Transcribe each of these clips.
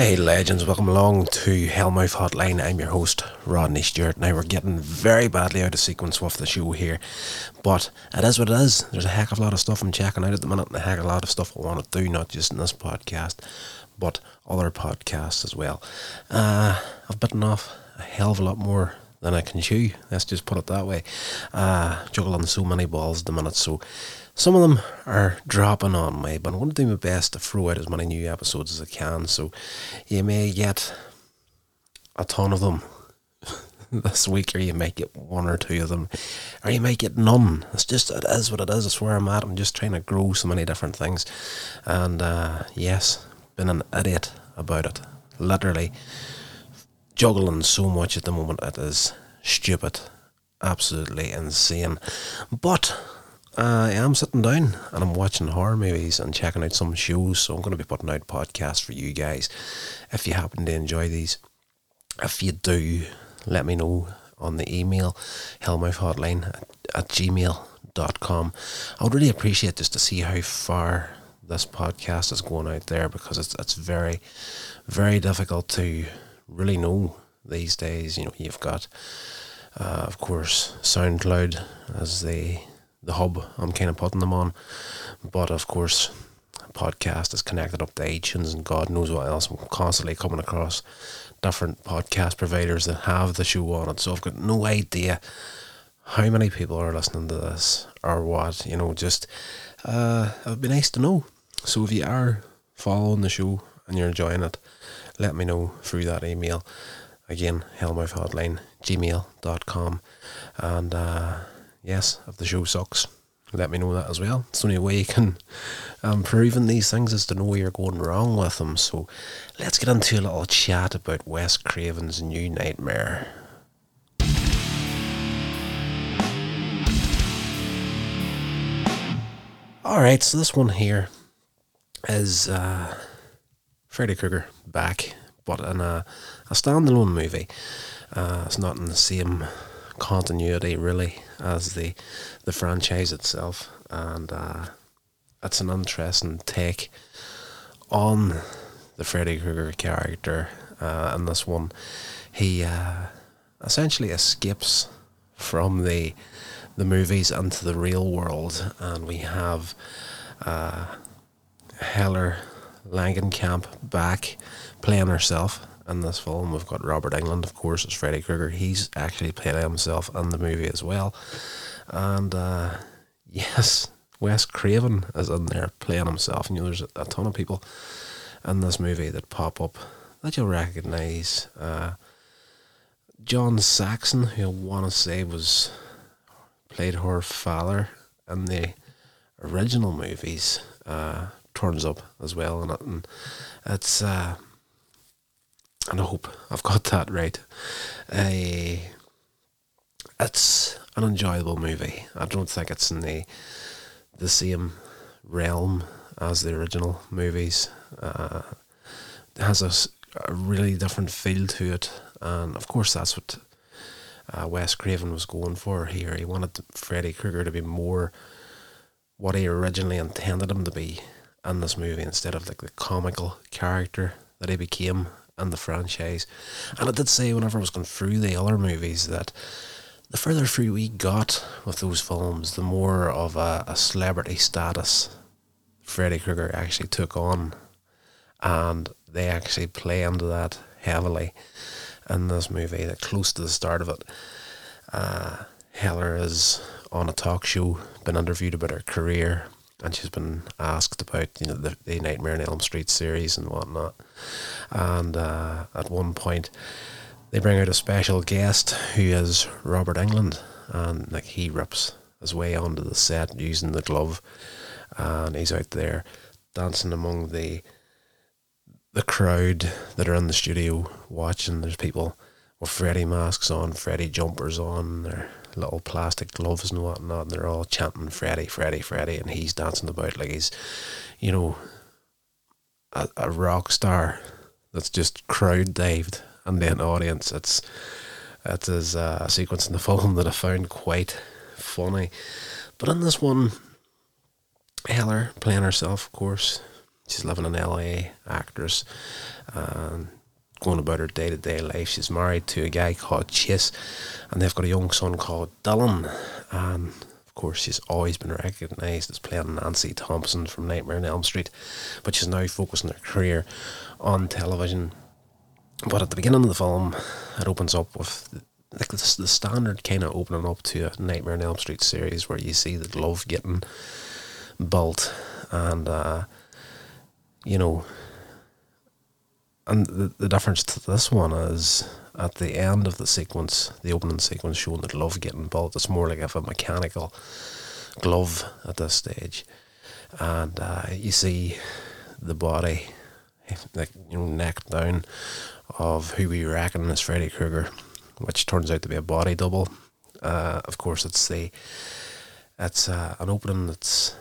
Hey legends, welcome along to Hellmouth Hotline. I'm your host, Rodney Stewart. Now we're getting very badly out of sequence with the show here, but it is what it is. There's a heck of a lot of stuff I'm checking out at the minute, and a heck of a lot of stuff I want to do, not just in this podcast, but other podcasts as well. Uh, I've bitten off a hell of a lot more than I can chew. Let's just put it that way. Uh, juggling so many balls at the minute, so some of them are dropping on me, but I'm going to do my best to throw out as many new episodes as I can. So you may get a ton of them this week, or you might get one or two of them, or you might get none. It's just, it is what it is. It's where I'm at. I'm just trying to grow so many different things. And uh, yes, been an idiot about it. Literally juggling so much at the moment. It is stupid. Absolutely insane. But I am sitting down and I'm watching horror movies and checking out some shows. So I'm going to be putting out podcasts for you guys if you happen to enjoy these. If you do, let me know on the email hellmouthhotline at, at gmail.com. I would really appreciate just to see how far this podcast is going out there because it's it's very, very difficult to really know these days. You know, you've got, uh, of course, SoundCloud as the the hub I'm kind of putting them on. But of course, podcast is connected up to iTunes and God knows what else. I'm constantly coming across different podcast providers that have the show on it. So I've got no idea how many people are listening to this or what. You know, just uh, it would be nice to know. So if you are following the show and you're enjoying it, let me know through that email. Again, hellmouthhotline, gmail.com. And uh, yes, if the show sucks, let me know that as well. It's the only way you can improve um, these things is to know where you're going wrong with them. So let's get into a little chat about Wes Craven's New Nightmare. Alright, so this one here is uh, Freddy Krueger back, but in a, a standalone movie. Uh, it's not in the same continuity really as the the franchise itself, and uh, it's an interesting take on the Freddy Krueger character. Uh, in this one, he uh, essentially escapes from the the movies into the real world, and we have uh, Heather Langenkamp back playing herself in this film. We've got Robert Englund, of course, as Freddy Krueger. He's actually playing himself in the movie as well. And uh, yes, Wes Craven is in there playing himself. And you know, there's a, a, ton of people in this movie that pop up that you'll recognise. Uh, John Saxon, who I want to say was played her father in the original movies, uh, turns up as well in it. And it's. Uh, and I hope I've got that right. Uh, it's an enjoyable movie. I don't think it's in the the same realm as the original movies. Uh, it has a, a, really different feel to it, and of course that's what uh, Wes Craven was going for here. He wanted Freddy Krueger to be more what he originally intended him to be in this movie, instead of like the comical character that he became and the franchise. And I did say whenever I was going through the other movies that the further through we got with those films, the more of a, a celebrity status Freddy Krueger actually took on. And they actually play into that heavily in this movie, that close to the start of it. Uh, Heather is on a talk show, been interviewed about her career, and she's been asked about you know the, the Nightmare on Elm Street series and whatnot. And uh, at one point, they bring out a special guest who is Robert Englund, and like he rips his way onto the set using the glove, and he's out there dancing among the the crowd that are in the studio watching. There's people with Freddy masks on, Freddy jumpers on, their little plastic gloves and whatnot, and they're all chanting Freddy, Freddy, Freddy, and he's dancing about like he's, you know, a, a rock star that's just crowd dived and then audience. It's it is a sequence in the film that I found quite funny. But in this one, Heller playing herself, of course, she's living in LA, actress, and going about her day to day life. She's married to a guy called Chase, and they've got a young son called Dylan. And of course, she's always been recognised as playing Nancy Thompson from Nightmare on Elm Street, but she's now focusing her career on television. But at the beginning of the film, it opens up with like the, the standard kind of opening up to a Nightmare on Elm Street series where you see the glove getting built and uh, you know and the, the difference to this one is at the end of the sequence, the opening sequence showing the glove getting involved. it's more like if a mechanical glove at this stage. And uh, you see the body, like you know, neck down, of who we reckon is Freddy Krueger, which turns out to be a body double. Uh, of course, it's the it's uh, an opening that's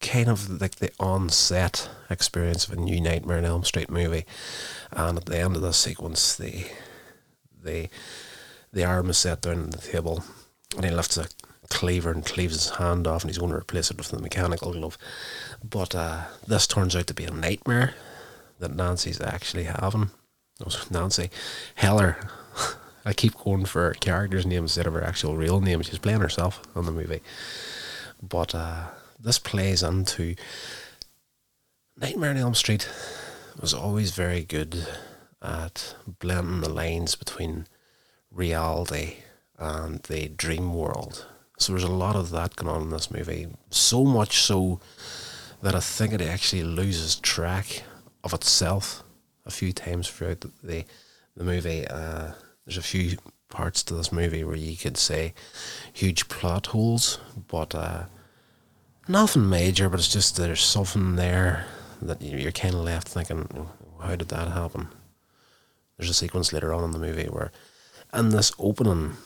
kind of like the on-set experience of a new Nightmare on Elm Street movie. And at the end of the sequence, the the the arm is set down on the table, and he lifts a cleaver and cleaves his hand off, and he's going to replace it with the mechanical glove. But uh, this turns out to be a nightmare that Nancy's actually having. Nancy Heller. I keep going for characters' names instead of her actual real name. She's playing herself on the movie. But uh, this plays into Nightmare on Elm Street was always very good at blending the lines between reality and the dream world. So there's a lot of that going on in this movie. So much so that I think it actually loses track of itself a few times throughout the the, the movie. Uh, there's a few parts to this movie where you could say huge plot holes, but uh, nothing major, but it's just there's something there that you're kind of left thinking, how did that happen? There's a sequence later on in the movie where, in this opening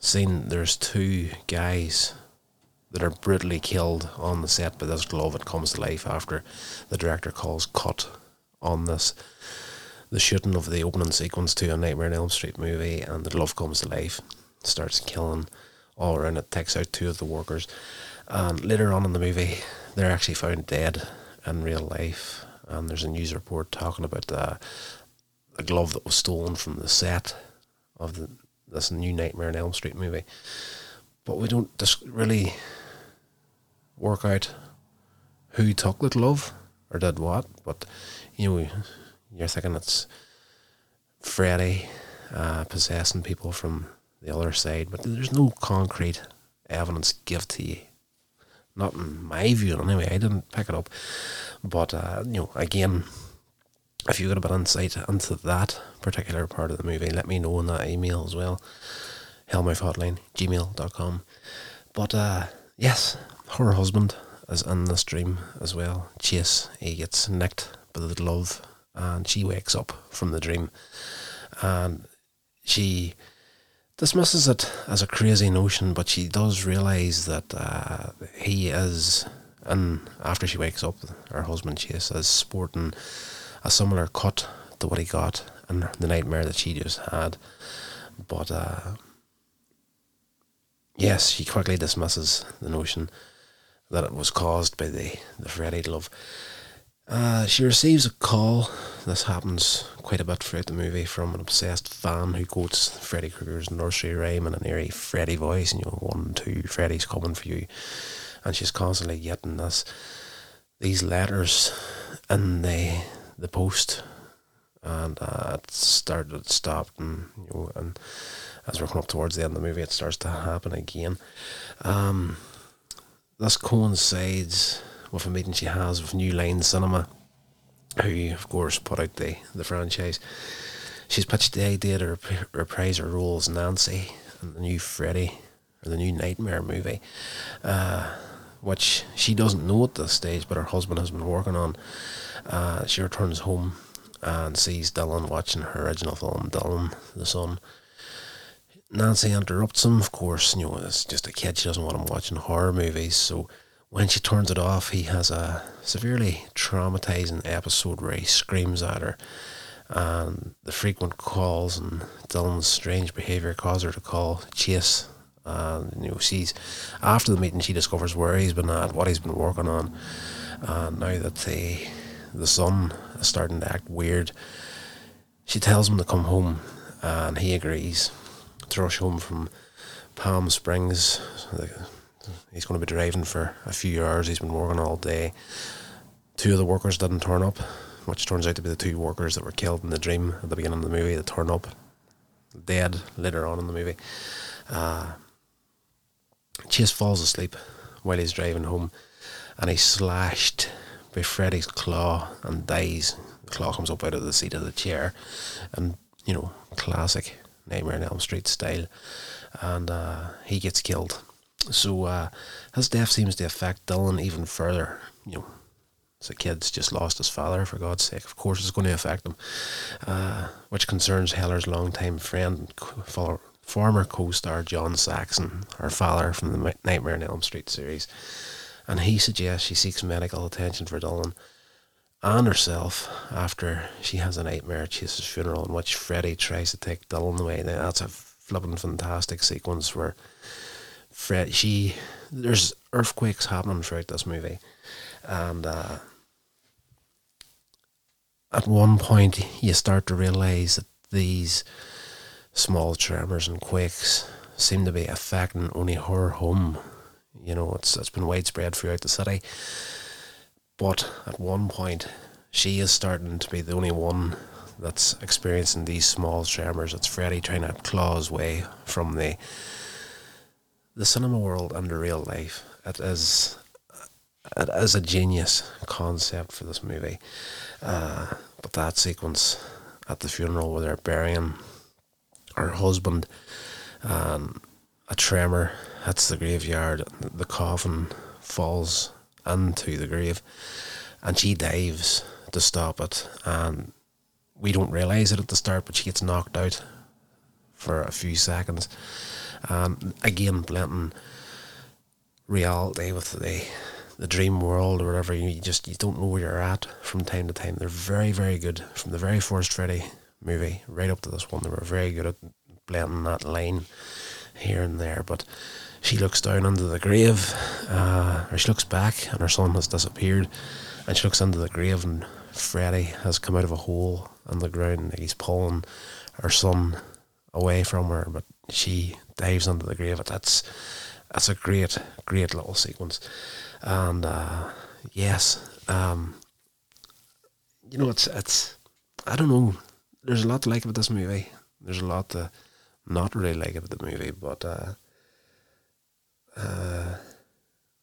scene, there's two guys that are brutally killed on the set by this glove. It comes to life after the director calls cut on this. The shooting of the opening sequence to a Nightmare on Elm Street movie, and the glove comes to life, starts killing all around it, takes out two of the workers, and later on in the movie, they're actually found dead in real life. And there's a news report talking about uh, a glove that was stolen from the set of the, this new Nightmare on Elm Street movie. But we don't just really work out who took the glove or did what. But, you know, you're thinking it's Freddy uh, possessing people from the other side, but there's no concrete evidence give to you not in my view, anyway. I didn't pick it up. But, uh, you know, again, if you got a bit of insight into that particular part of the movie, let me know in that email as well. Hellmouth Hotline, gmail.com. But, uh, yes, her husband is in this dream as well. Chase, he gets nicked by the glove and she wakes up from the dream. And she dismisses it as a crazy notion, but she does realise that uh, he is, and after she wakes up, her husband Chase is sporting a similar cut to what he got in the nightmare that she just had. But uh, yes, she quickly dismisses the notion that it was caused by the, the Freddy glove. Uh, she receives a call. This happens quite a bit throughout the movie from an obsessed fan who quotes Freddy Krueger's nursery rhyme in an eerie Freddy voice, and you know, one, two, Freddy's coming for you. And she's constantly getting this, these letters in the the post, and uh, it started, stopped, and you know, and as we're coming up towards the end of the movie, it starts to happen again. Um, this coincides with a meeting she has with New Line Cinema, who, of course, put out the, the franchise. She's pitched the idea to rep- reprise her role as Nancy in the new Freddy or the new Nightmare movie, uh, which she doesn't know at this stage, but her husband has been working on. Uh, she returns home and sees Dylan watching her original film, Dylan the Son. Nancy interrupts him, of course, you know, it's just a kid, she doesn't want him watching horror movies, so when she turns it off, he has a severely traumatizing episode where he screams at her. And the frequent calls and Dylan's strange behaviour cause her to call Chase And you know, she's after the meeting, she discovers where he's been at, what he's been working on, and now that the the son is starting to act weird, she tells him to come home, and he agrees to rush home from Palm Springs. He's going to be driving for a few hours. He's been working all day. Two of the workers didn't turn up, which turns out to be the two workers that were killed in the dream at the beginning of the movie. They turn up dead later on in the movie. Uh, Chase falls asleep while he's driving home and he's slashed by Freddy's claw and dies. The claw comes up out of the seat of the chair and, you know, classic Nightmare on Elm Street style. And uh, he gets killed. So uh, his death seems to affect Dylan even further. You know, the kid's just lost his father, for God's sake. Of course, it's going to affect him, uh, which concerns Heller's longtime friend, former co-star John Saxon, her father from the Nightmare on Elm Street series, and he suggests she seeks medical attention for Dylan and herself after she has a nightmare at Chase's funeral in which Freddy tries to take Dylan away. Now, that's a flippin' fantastic sequence where Fred, she, there's earthquakes happening throughout this movie, and uh, at one point you start to realize that these small tremors and quakes seem to be affecting only her home. You know, it's it's been widespread throughout the city. But at one point, she is starting to be the only one that's experiencing these small tremors. It's Freddy trying to claw his way from the the cinema world the real life. It is it is a genius concept for this movie. Uh, but that sequence at the funeral where they're burying her husband, um, a tremor hits the graveyard, the coffin falls into the grave, and she dives to stop it. And we don't realise it at the start, but she gets knocked out for a few seconds. Um, again, blending reality with the the dream world or whatever. You just you don't know where you're at from time to time. They're very very good from the very first Freddy movie right up to this one. They were very good at blending that line here and there. But she looks down under the grave, uh, or she looks back, and her son has disappeared. And she looks under the grave, and Freddy has come out of a hole in the ground. And he's pulling her son away from her, but she dives into the grave. That's that's a great, great little sequence. And uh, yes, um, you know, it's it's I don't know. There's a lot to like about this movie. There's a lot to not really like about the movie, but uh, uh,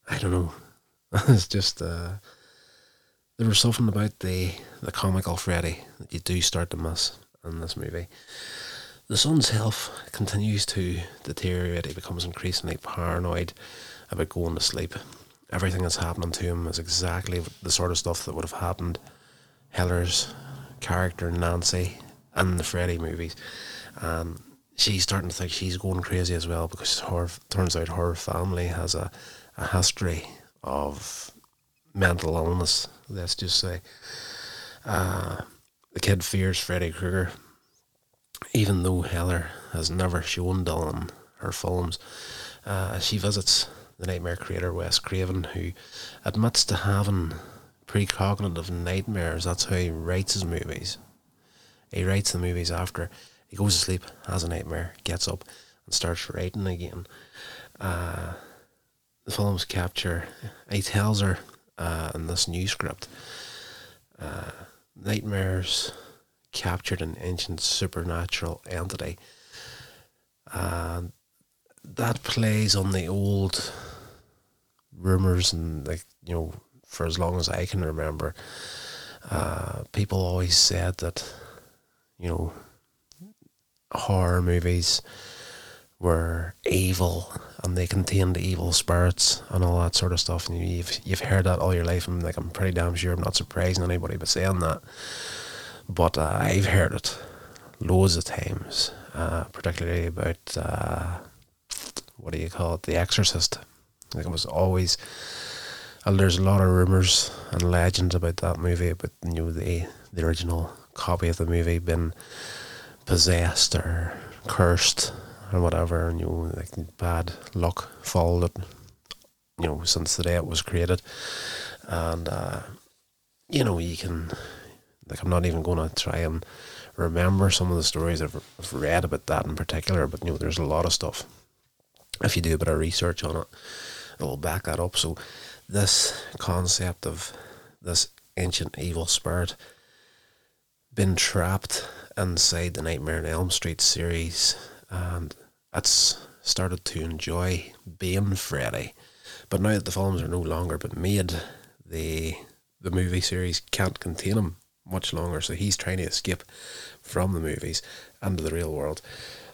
I don't know. it's just uh, there was something about the the comical Freddy that you do start to miss in this movie. The son's health continues to deteriorate. He becomes increasingly paranoid about going to sleep. Everything that's happening to him is exactly the sort of stuff that would have happened Heller's character Nancy in the Freddy movies. Um, she's starting to think she's going crazy as well because her turns out her family has a, a history of mental illness. Let's just say uh, the kid fears Freddy Krueger, even though Heller has never shown Dylan her films. Uh, she visits the nightmare creator Wes Craven, who admits to having precognitive nightmares. That's how he writes his movies. He writes the movies after he goes to sleep, has a nightmare, gets up, and starts writing again. Uh, the film's capture, he tells her uh, in this new script, uh, nightmares captured an ancient supernatural entity. And that plays on the old rumors and like you know for as long as I can remember, uh, people always said that you know horror movies were evil and they contained evil spirits and all that sort of stuff. And you've you've heard that all your life, and like I'm pretty damn sure I'm not surprising anybody by saying that. But uh, I've heard it loads of times, uh, particularly about uh, what do you call it, The Exorcist. Like it was always. And there's a lot of rumors and legends about that movie, about you know the the original copy of the movie being possessed or cursed or whatever, and you know, like bad luck followed it. You know, since the day it was created, and uh, you know, you can like I'm not even going to try and remember some of the stories I've, I've read about that in particular, but you know, there's a lot of stuff. If you do a bit of research on it, it will back that up. So, this concept of this ancient evil spirit been trapped inside the Nightmare on Elm Street series, and it's started to enjoy being Freddy. But now that the films are no longer been made, the the movie series can't contain him much longer. So he's trying to escape from the movies into the real world.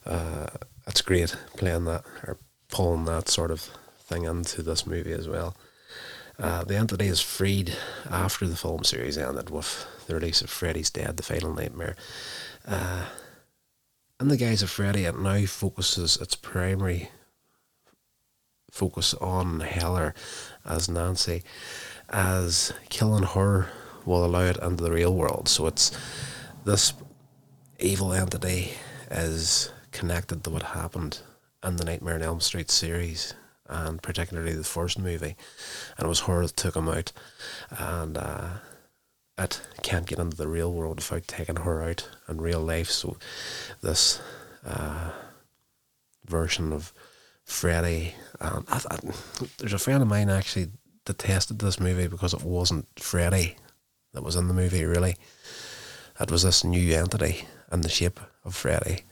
Uh, it's great playing that or pulling that sort of thing into this movie as well. Uh, the entity is freed after the film series ended with the release of Freddy's Dead, The Final Nightmare. Uh, and the guise of Freddy, it now focuses its primary focus on Heller as Nancy, as killing her will allow it into the real world. So it's this evil entity is connected to what happened in the Nightmare on Elm Street series, and particularly the first movie. And it was her that took him out, and uh, it can't get into the real world without taking her out in real life. So this uh, version of Freddy, um, I, I, there's a friend of mine actually detested this movie because it wasn't Freddy that was in the movie, really. It was this new entity in the shape of Freddy.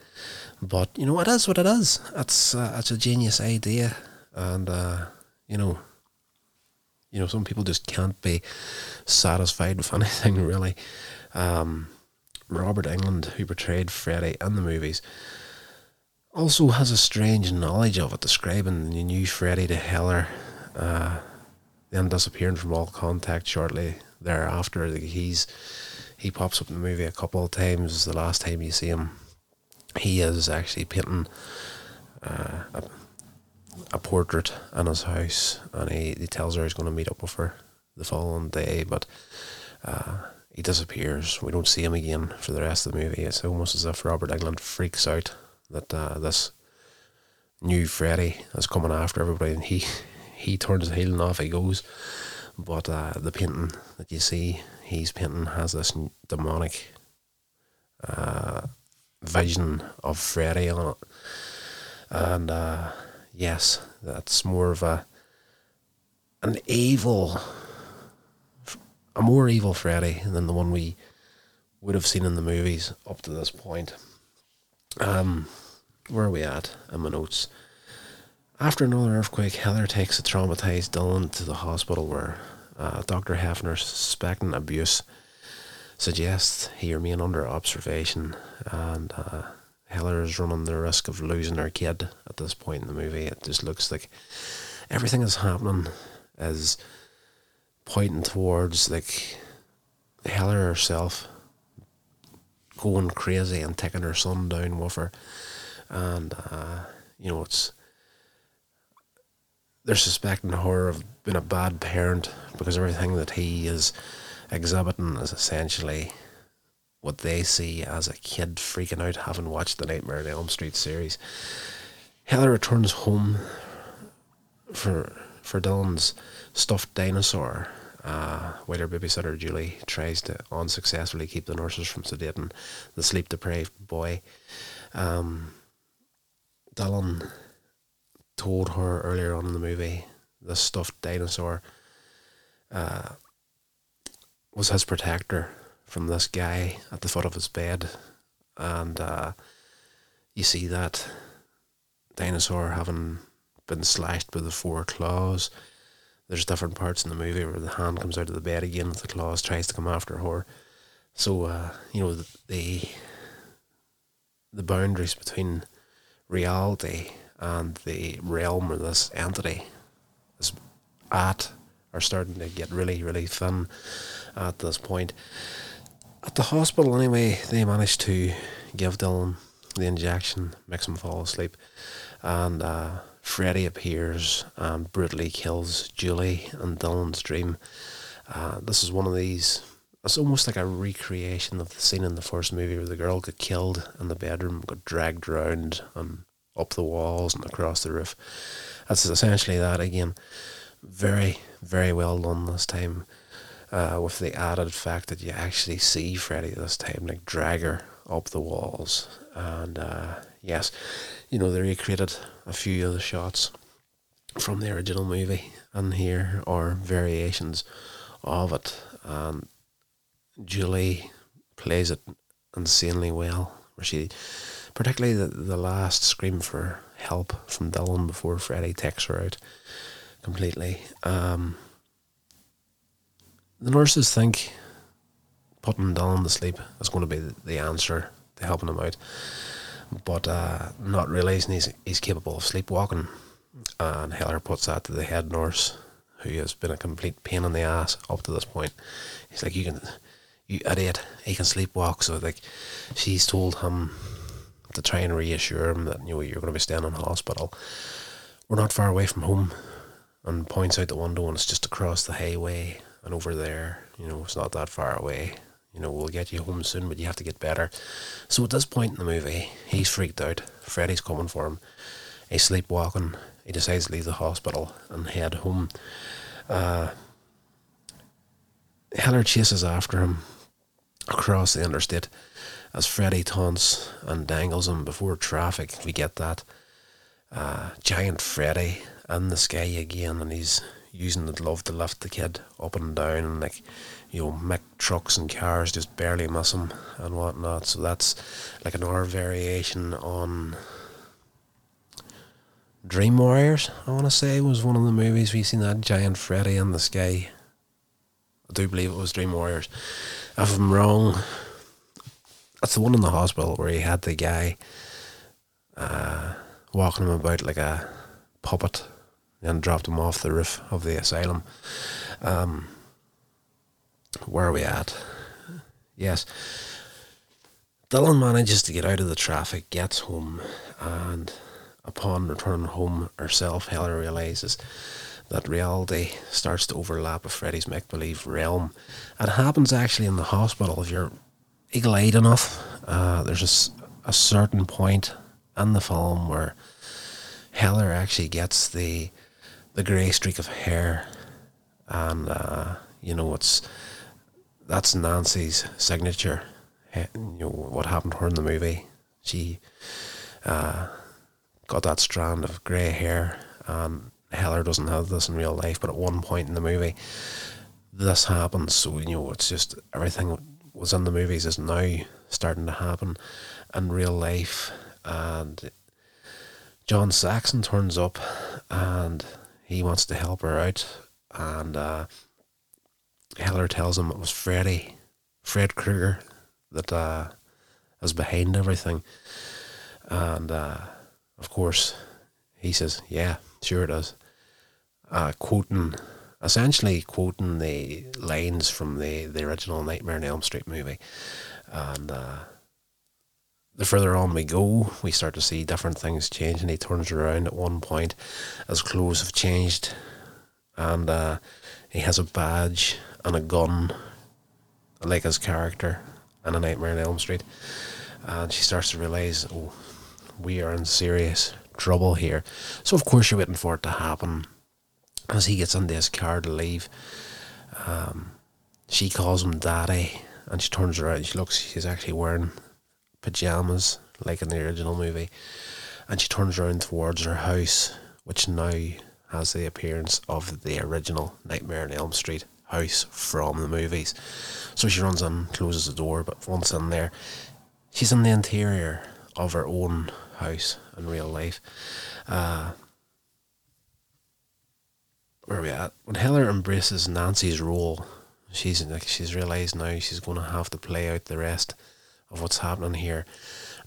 But, you know, it is what it is. It's, uh, it's a genius idea. And, uh, you know, you know, some people just can't be satisfied with anything, really. Um, Robert Englund, who portrayed Freddy in the movies, also has a strange knowledge of it, describing the new Freddy to Heller, uh, then disappearing from all contact shortly thereafter. He's he pops up in the movie a couple of times. The last time you see him, he is actually painting uh, a, a portrait in his house, and he, he tells her he's going to meet up with her the following day, but uh, he disappears. We don't see him again for the rest of the movie. It's almost as if Robert Englund freaks out that uh, this new Freddy is coming after everybody, and he he turns heel and off he goes. But uh, the painting that you see, he's painting has this demonic uh, vision of Freddy on it, and uh, yes, that's more of a an evil, a more evil Freddy than the one we would have seen in the movies up to this point. Um, where are we at in my notes? After another earthquake, Heller takes a traumatized Dylan to the hospital where uh, Dr. Hefner, suspecting abuse, suggests he remain under observation and uh, Heller is running the risk of losing her kid at this point in the movie. It just looks like everything that's happening is pointing towards like Heller herself going crazy and taking her son down with her. And, uh, you know, it's they're suspecting her of being a bad parent because everything that he is exhibiting is essentially what they see as a kid freaking out having watched the Nightmare on Elm Street series. Heather returns home for for Dylan's stuffed dinosaur, uh, while her babysitter Julie tries to unsuccessfully keep the nurses from sedating the sleep deprived boy. Um, Dylan told her earlier on in the movie the stuffed dinosaur uh, was his protector from this guy at the foot of his bed. And uh, you see that dinosaur having been slashed by the four claws. There's different parts in the movie where the hand comes out of the bed again with the claws, tries to come after her. So, uh, you know, the the boundaries between reality and the realm of this entity is at are starting to get really, really thin at this point. At the hospital, anyway, they managed to give Dylan the injection, makes him fall asleep, and uh, Freddy appears and brutally kills Julie in Dylan's dream. Uh, this is one of these. It's almost like a recreation of the scene in the first movie where the girl got killed in the bedroom, got dragged around, and up the walls and across the roof. That's essentially that again. Very, very well done this time. Uh, with the added fact that you actually see Freddy this time, like drag her up the walls. And uh, yes, you know, they recreated a few of the shots from the original movie, and here are variations of it. And Julie plays it insanely well, where she, particularly the, the last scream for help from Dylan before Freddy takes her out completely. Um, the nurses think putting Dylan to sleep is going to be the answer to helping him out, but uh, not realizing he's he's capable of sleepwalking. And Heller puts that to the head nurse, who has been a complete pain in the ass up to this point. He's like, "You can, you idiot, he can sleepwalk." So like, she's told him to try and reassure him that you know you're going to be staying in hospital. We're not far away from home, and points out the window, and it's just across the highway and over there. You know, it's not that far away. You know, we'll get you home soon, but you have to get better. So at this point in the movie, he's freaked out. Freddy's coming for him. He's sleepwalking. He decides to leave the hospital and head home. Uh, Heller chases after him across the interstate as Freddy taunts and dangles him before traffic. We get that. Uh, giant Freddy in the sky again, and he's using the glove to lift the kid up and down, and like you know, make trucks and cars just barely miss him and whatnot. So that's like another variation on Dream Warriors. I want to say was one of the movies we seen that giant Freddy in the sky. I do believe it was Dream Warriors. If I'm wrong, that's the one in the hospital where he had the guy uh, walking him about like a puppet and dropped him off the roof of the asylum. Um, where are we at? Yes. Dylan manages to get out of the traffic, gets home, and upon returning home herself, Heller realizes that reality starts to overlap with Freddy's make believe realm. It happens actually in the hospital. If you're eagle eyed enough, uh, there's a, a certain point in the film where Heller actually gets the the grey streak of hair, and uh, you know it's that's Nancy's signature. You know what happened to her in the movie. She uh, got that strand of grey hair, and Heller doesn't have this in real life. But at one point in the movie, this happens. So you know it's just everything was in the movies is now starting to happen in real life, and John Saxon turns up, and he wants to help her out, and uh, Heller tells him it was Freddy, Fred Krueger, that uh, is behind everything. And uh, of course, he says, "Yeah, sure it is." Uh, quoting, essentially quoting the lines from the the original Nightmare on Elm Street movie, and uh, the further on we go, we start to see different things change, and he turns around at one point, his clothes have changed, and uh, he has a badge and a gun, like his character in A Nightmare on Elm Street, and she starts to realize, oh, we are in serious trouble here. So of course you're waiting for it to happen. As he gets into his car to leave, um, she calls him daddy, and she turns around. She looks. She's actually wearing pajamas like in the original movie, and she turns around towards her house, which now has the appearance of the original Nightmare on Elm Street house from the movies. So she runs in, closes the door, but once in there, she's in the interior of her own house in real life. Uh, where are we at? When Heller embraces Nancy's role, she's like she's realised now she's going to have to play out the rest of what's happening here,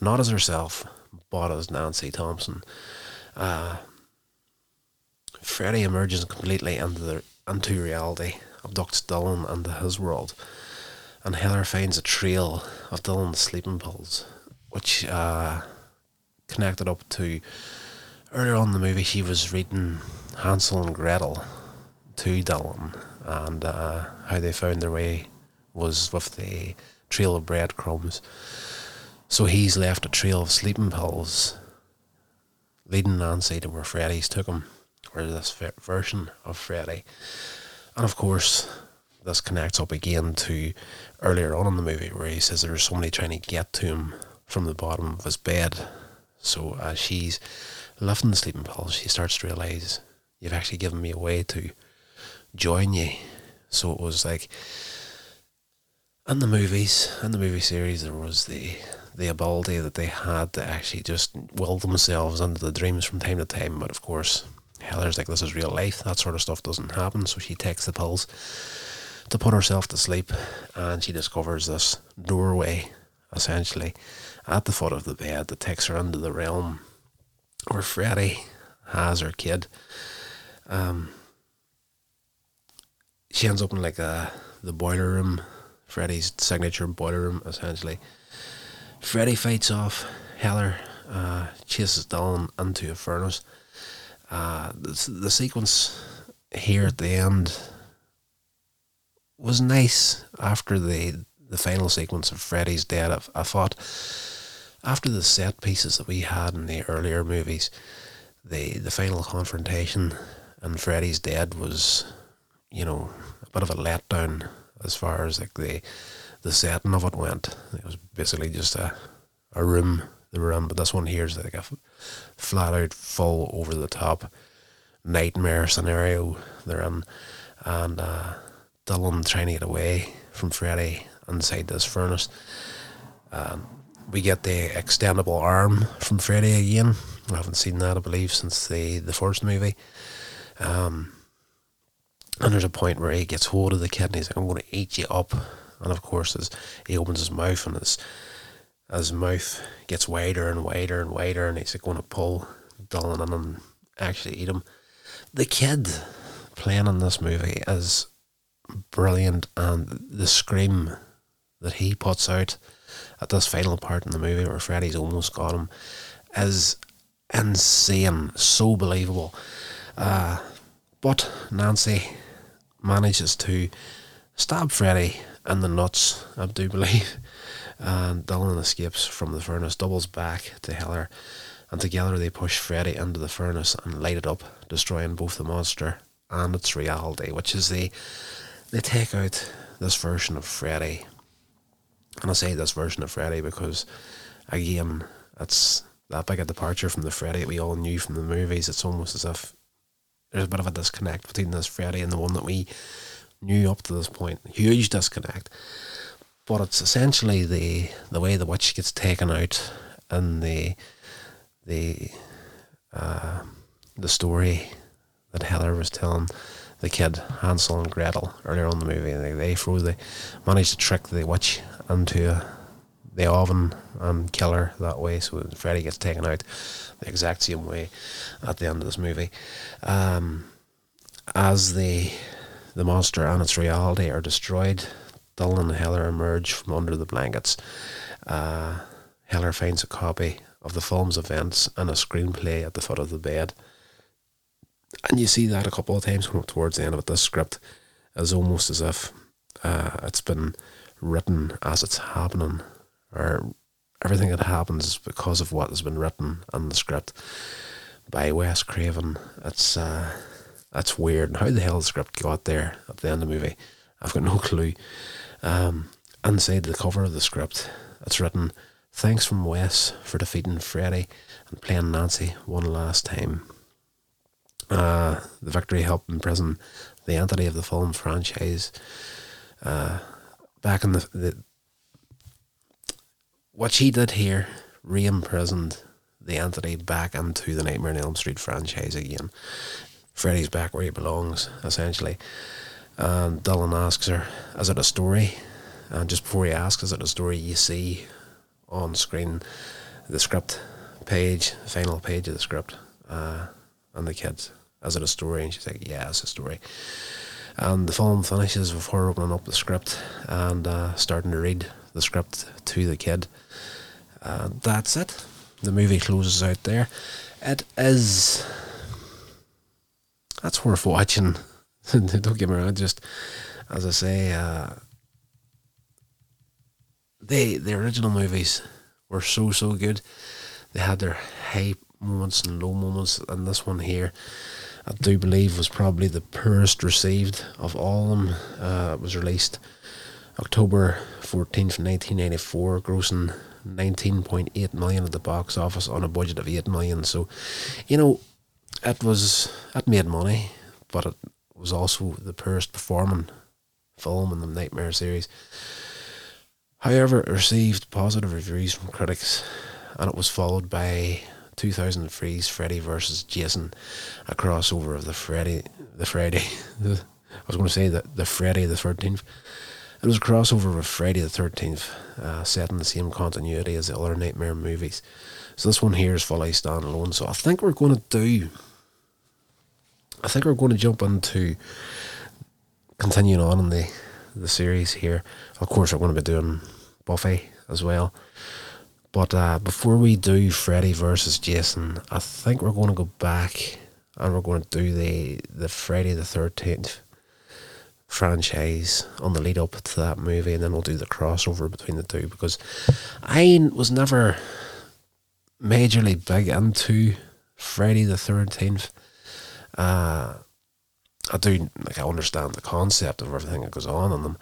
not as herself, but as Nancy Thompson. Uh, Freddy emerges completely into the into reality, abducts Dylan into his world, and Heller finds a trail of Dylan's sleeping pills, which uh, connected up to earlier on in the movie. he was reading Hansel and Gretel to Dylan, and uh, how they found their way was with the trail of breadcrumbs. So he's left a trail of sleeping pills leading Nancy to where Freddy's took him, or this version of Freddy. And of course, this connects up again to earlier on in the movie where he says there's somebody trying to get to him from the bottom of his bed. So as she's lifting the sleeping pills, she starts to realise you've actually given me a way to join you. So it was like in the movies, in the movie series, there was the the ability that they had to actually just will themselves into the dreams from time to time. But of course, Heather's like, this is real life. That sort of stuff doesn't happen. So she takes the pills to put herself to sleep and she discovers this doorway, essentially, at the foot of the bed that takes her into the realm where Freddy has her kid. Um, she ends up in like a, the boiler room, Freddy's signature boiler room, essentially. Freddy fights off Heller, uh, chases Dylan into a furnace. Uh, the, the sequence here at the end was nice after the the final sequence of Freddy's dead. I, I thought after the set pieces that we had in the earlier movies, the the final confrontation and Freddy's dead was, you know, a bit of a letdown as far as like the the setting of it went. It was basically just a a room they were in, but this one here is like a flat out full over the top nightmare scenario they're in, and uh, Dylan trying to get away from Freddy inside this furnace. Um, we get the extendable arm from Freddy again. I haven't seen that, I believe, since the, the first movie. Um, and there's a point where he gets hold of the kid and he's like, I'm going to eat you up. And of course, as he opens his mouth and his, his mouth gets wider and wider and wider, and he's like going to pull Dylan in and actually eat him. The kid playing in this movie is brilliant, and the scream that he puts out at this final part in the movie where Freddy's almost got him is insane, so believable. Uh, but Nancy manages to stab Freddy in the nuts, I do believe, and Dylan escapes from the furnace, doubles back to Heller, and together they push Freddy into the furnace and light it up, destroying both the monster and its reality, which is the they take out this version of Freddy. And I say this version of Freddy because, again, it's that big a departure from the Freddy we all knew from the movies. It's almost as if there's a bit of a disconnect between this Freddy and the one that we knew up to this point. Huge disconnect. But it's essentially the the way the witch gets taken out and the the uh, the story that Heather was telling the kid Hansel and Gretel earlier on the movie. They they throw the manage to trick the witch into the oven and kill her that way. So Freddy gets taken out the exact same way at the end of this movie. Um, as the the monster and its reality are destroyed, Dylan and Heller emerge from under the blankets. Uh, Heather finds a copy of the film's events and a screenplay at the foot of the bed. And you see that a couple of times towards the end of it. This script is almost as if uh, it's been written as it's happening, or everything that happens is because of what has been written in the script by Wes Craven. It's uh, that's weird. And How the hell the script got there at the end of the movie, I've got no clue. Um, inside the cover of the script, it's written, "Thanks from Wes for defeating Freddy and playing Nancy one last time." Uh, the victory helped imprison the entity of the film franchise. Uh, back in the, the what she did here re-imprisoned the entity back into the Nightmare on Elm Street franchise again. Freddy's back where he belongs, essentially. And Dylan asks her, "Is it a story?" And just before he asks, "Is it a story?" you see on screen the script page, final page of the script, uh, and the kids is it a story? And she's like, yeah, it's a story. And the film finishes with her opening up the script and uh, starting to read the script to the kid. And that's it. The movie closes out there. It is. That's worth watching. Don't get me wrong. Just as I say, uh, they the original movies were so so good. They had their high moments and low moments, and this one here, I do believe was probably the poorest received of all of them. Uh, it was released October fourteenth, nineteen eighty four, grossing nineteen point eight million at the box office on a budget of eight million. So, you know, it was it made money, but it was also the poorest performing film in the Nightmare series. However, it received positive reviews from critics, and it was followed by 2003's Freddy vs. Jason, a crossover of the Freddy, the Freddy, the, I was going to say the, the Freddy the 13th. It was a crossover with Friday the 13th, uh, set in the same continuity as the other Nightmare movies. So this one here is fully standalone. So I think we're going to do, I think we're going to jump into continuing on in the, the series here. Of course, we're going to be doing Buffy as well. But uh, before we do Freddy versus Jason, I think we're going to go back and we're going to do the the Friday the Thirteenth franchise on the lead up to that movie, and then we'll do the crossover between the two because I was never majorly big into Friday the Thirteenth. Uh, I do like I understand the concept of everything that goes on in them,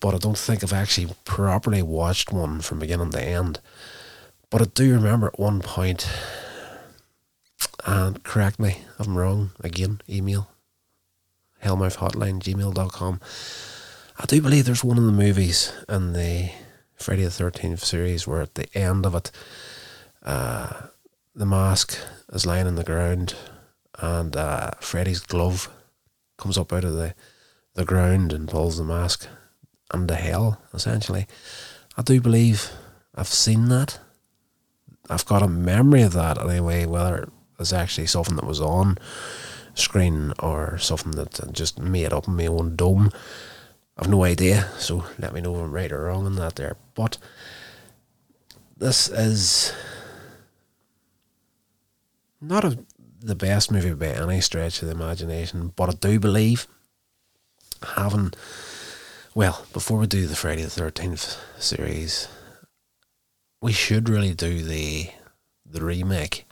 but I don't think I've actually properly watched one from beginning to end. But I do remember at one point, and correct me if I'm wrong, again, email, hellmouthhotline, gmail.com. I do believe there's one of the movies in the Friday the 13th series where at the end of it, uh, the mask is lying on the ground and uh, Freddy's glove comes up out of the, the ground and pulls the mask under hell, essentially. I do believe I've seen that I've got a memory of that anyway, whether it was actually something that was on screen or something that just made up in my own dome. I've no idea, so let me know if I'm right or wrong on that there. But this is not a, the best movie by any stretch of the imagination, but I do believe having well, before we do the Friday the thirteenth series, we should really do the the remake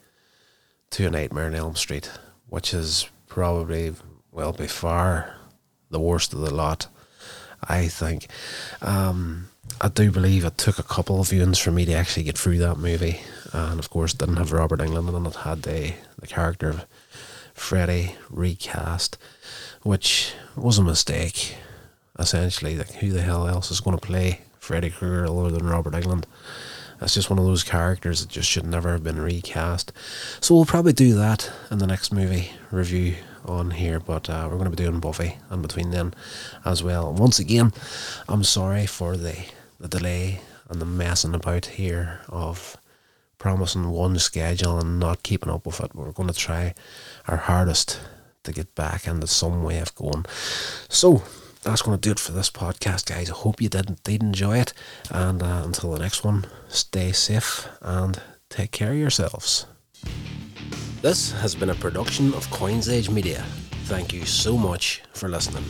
to a Nightmare on Elm Street, which is probably well by far the worst of the lot. I think. Um, I do believe it took a couple of viewings for me to actually get through that movie, and of course didn't have Robert Englund in it. Had the the character of Freddy recast, which was a mistake. Essentially, like who the hell else is going to play Freddy Krueger other than Robert Englund? That's just one of those characters that just should never have been recast. So we'll probably do that in the next movie review on here, but uh, we're going to be doing Buffy in between then as well. And once again, I'm sorry for the, the delay and the messing about here of promising one schedule and not keeping up with it. We're going to try our hardest to get back into some way of going. So, that's going to do it for this podcast, guys. I hope you did enjoy it. And uh, until the next one, stay safe and take care of yourselves. This has been a production of Coins Age Media. Thank you so much for listening.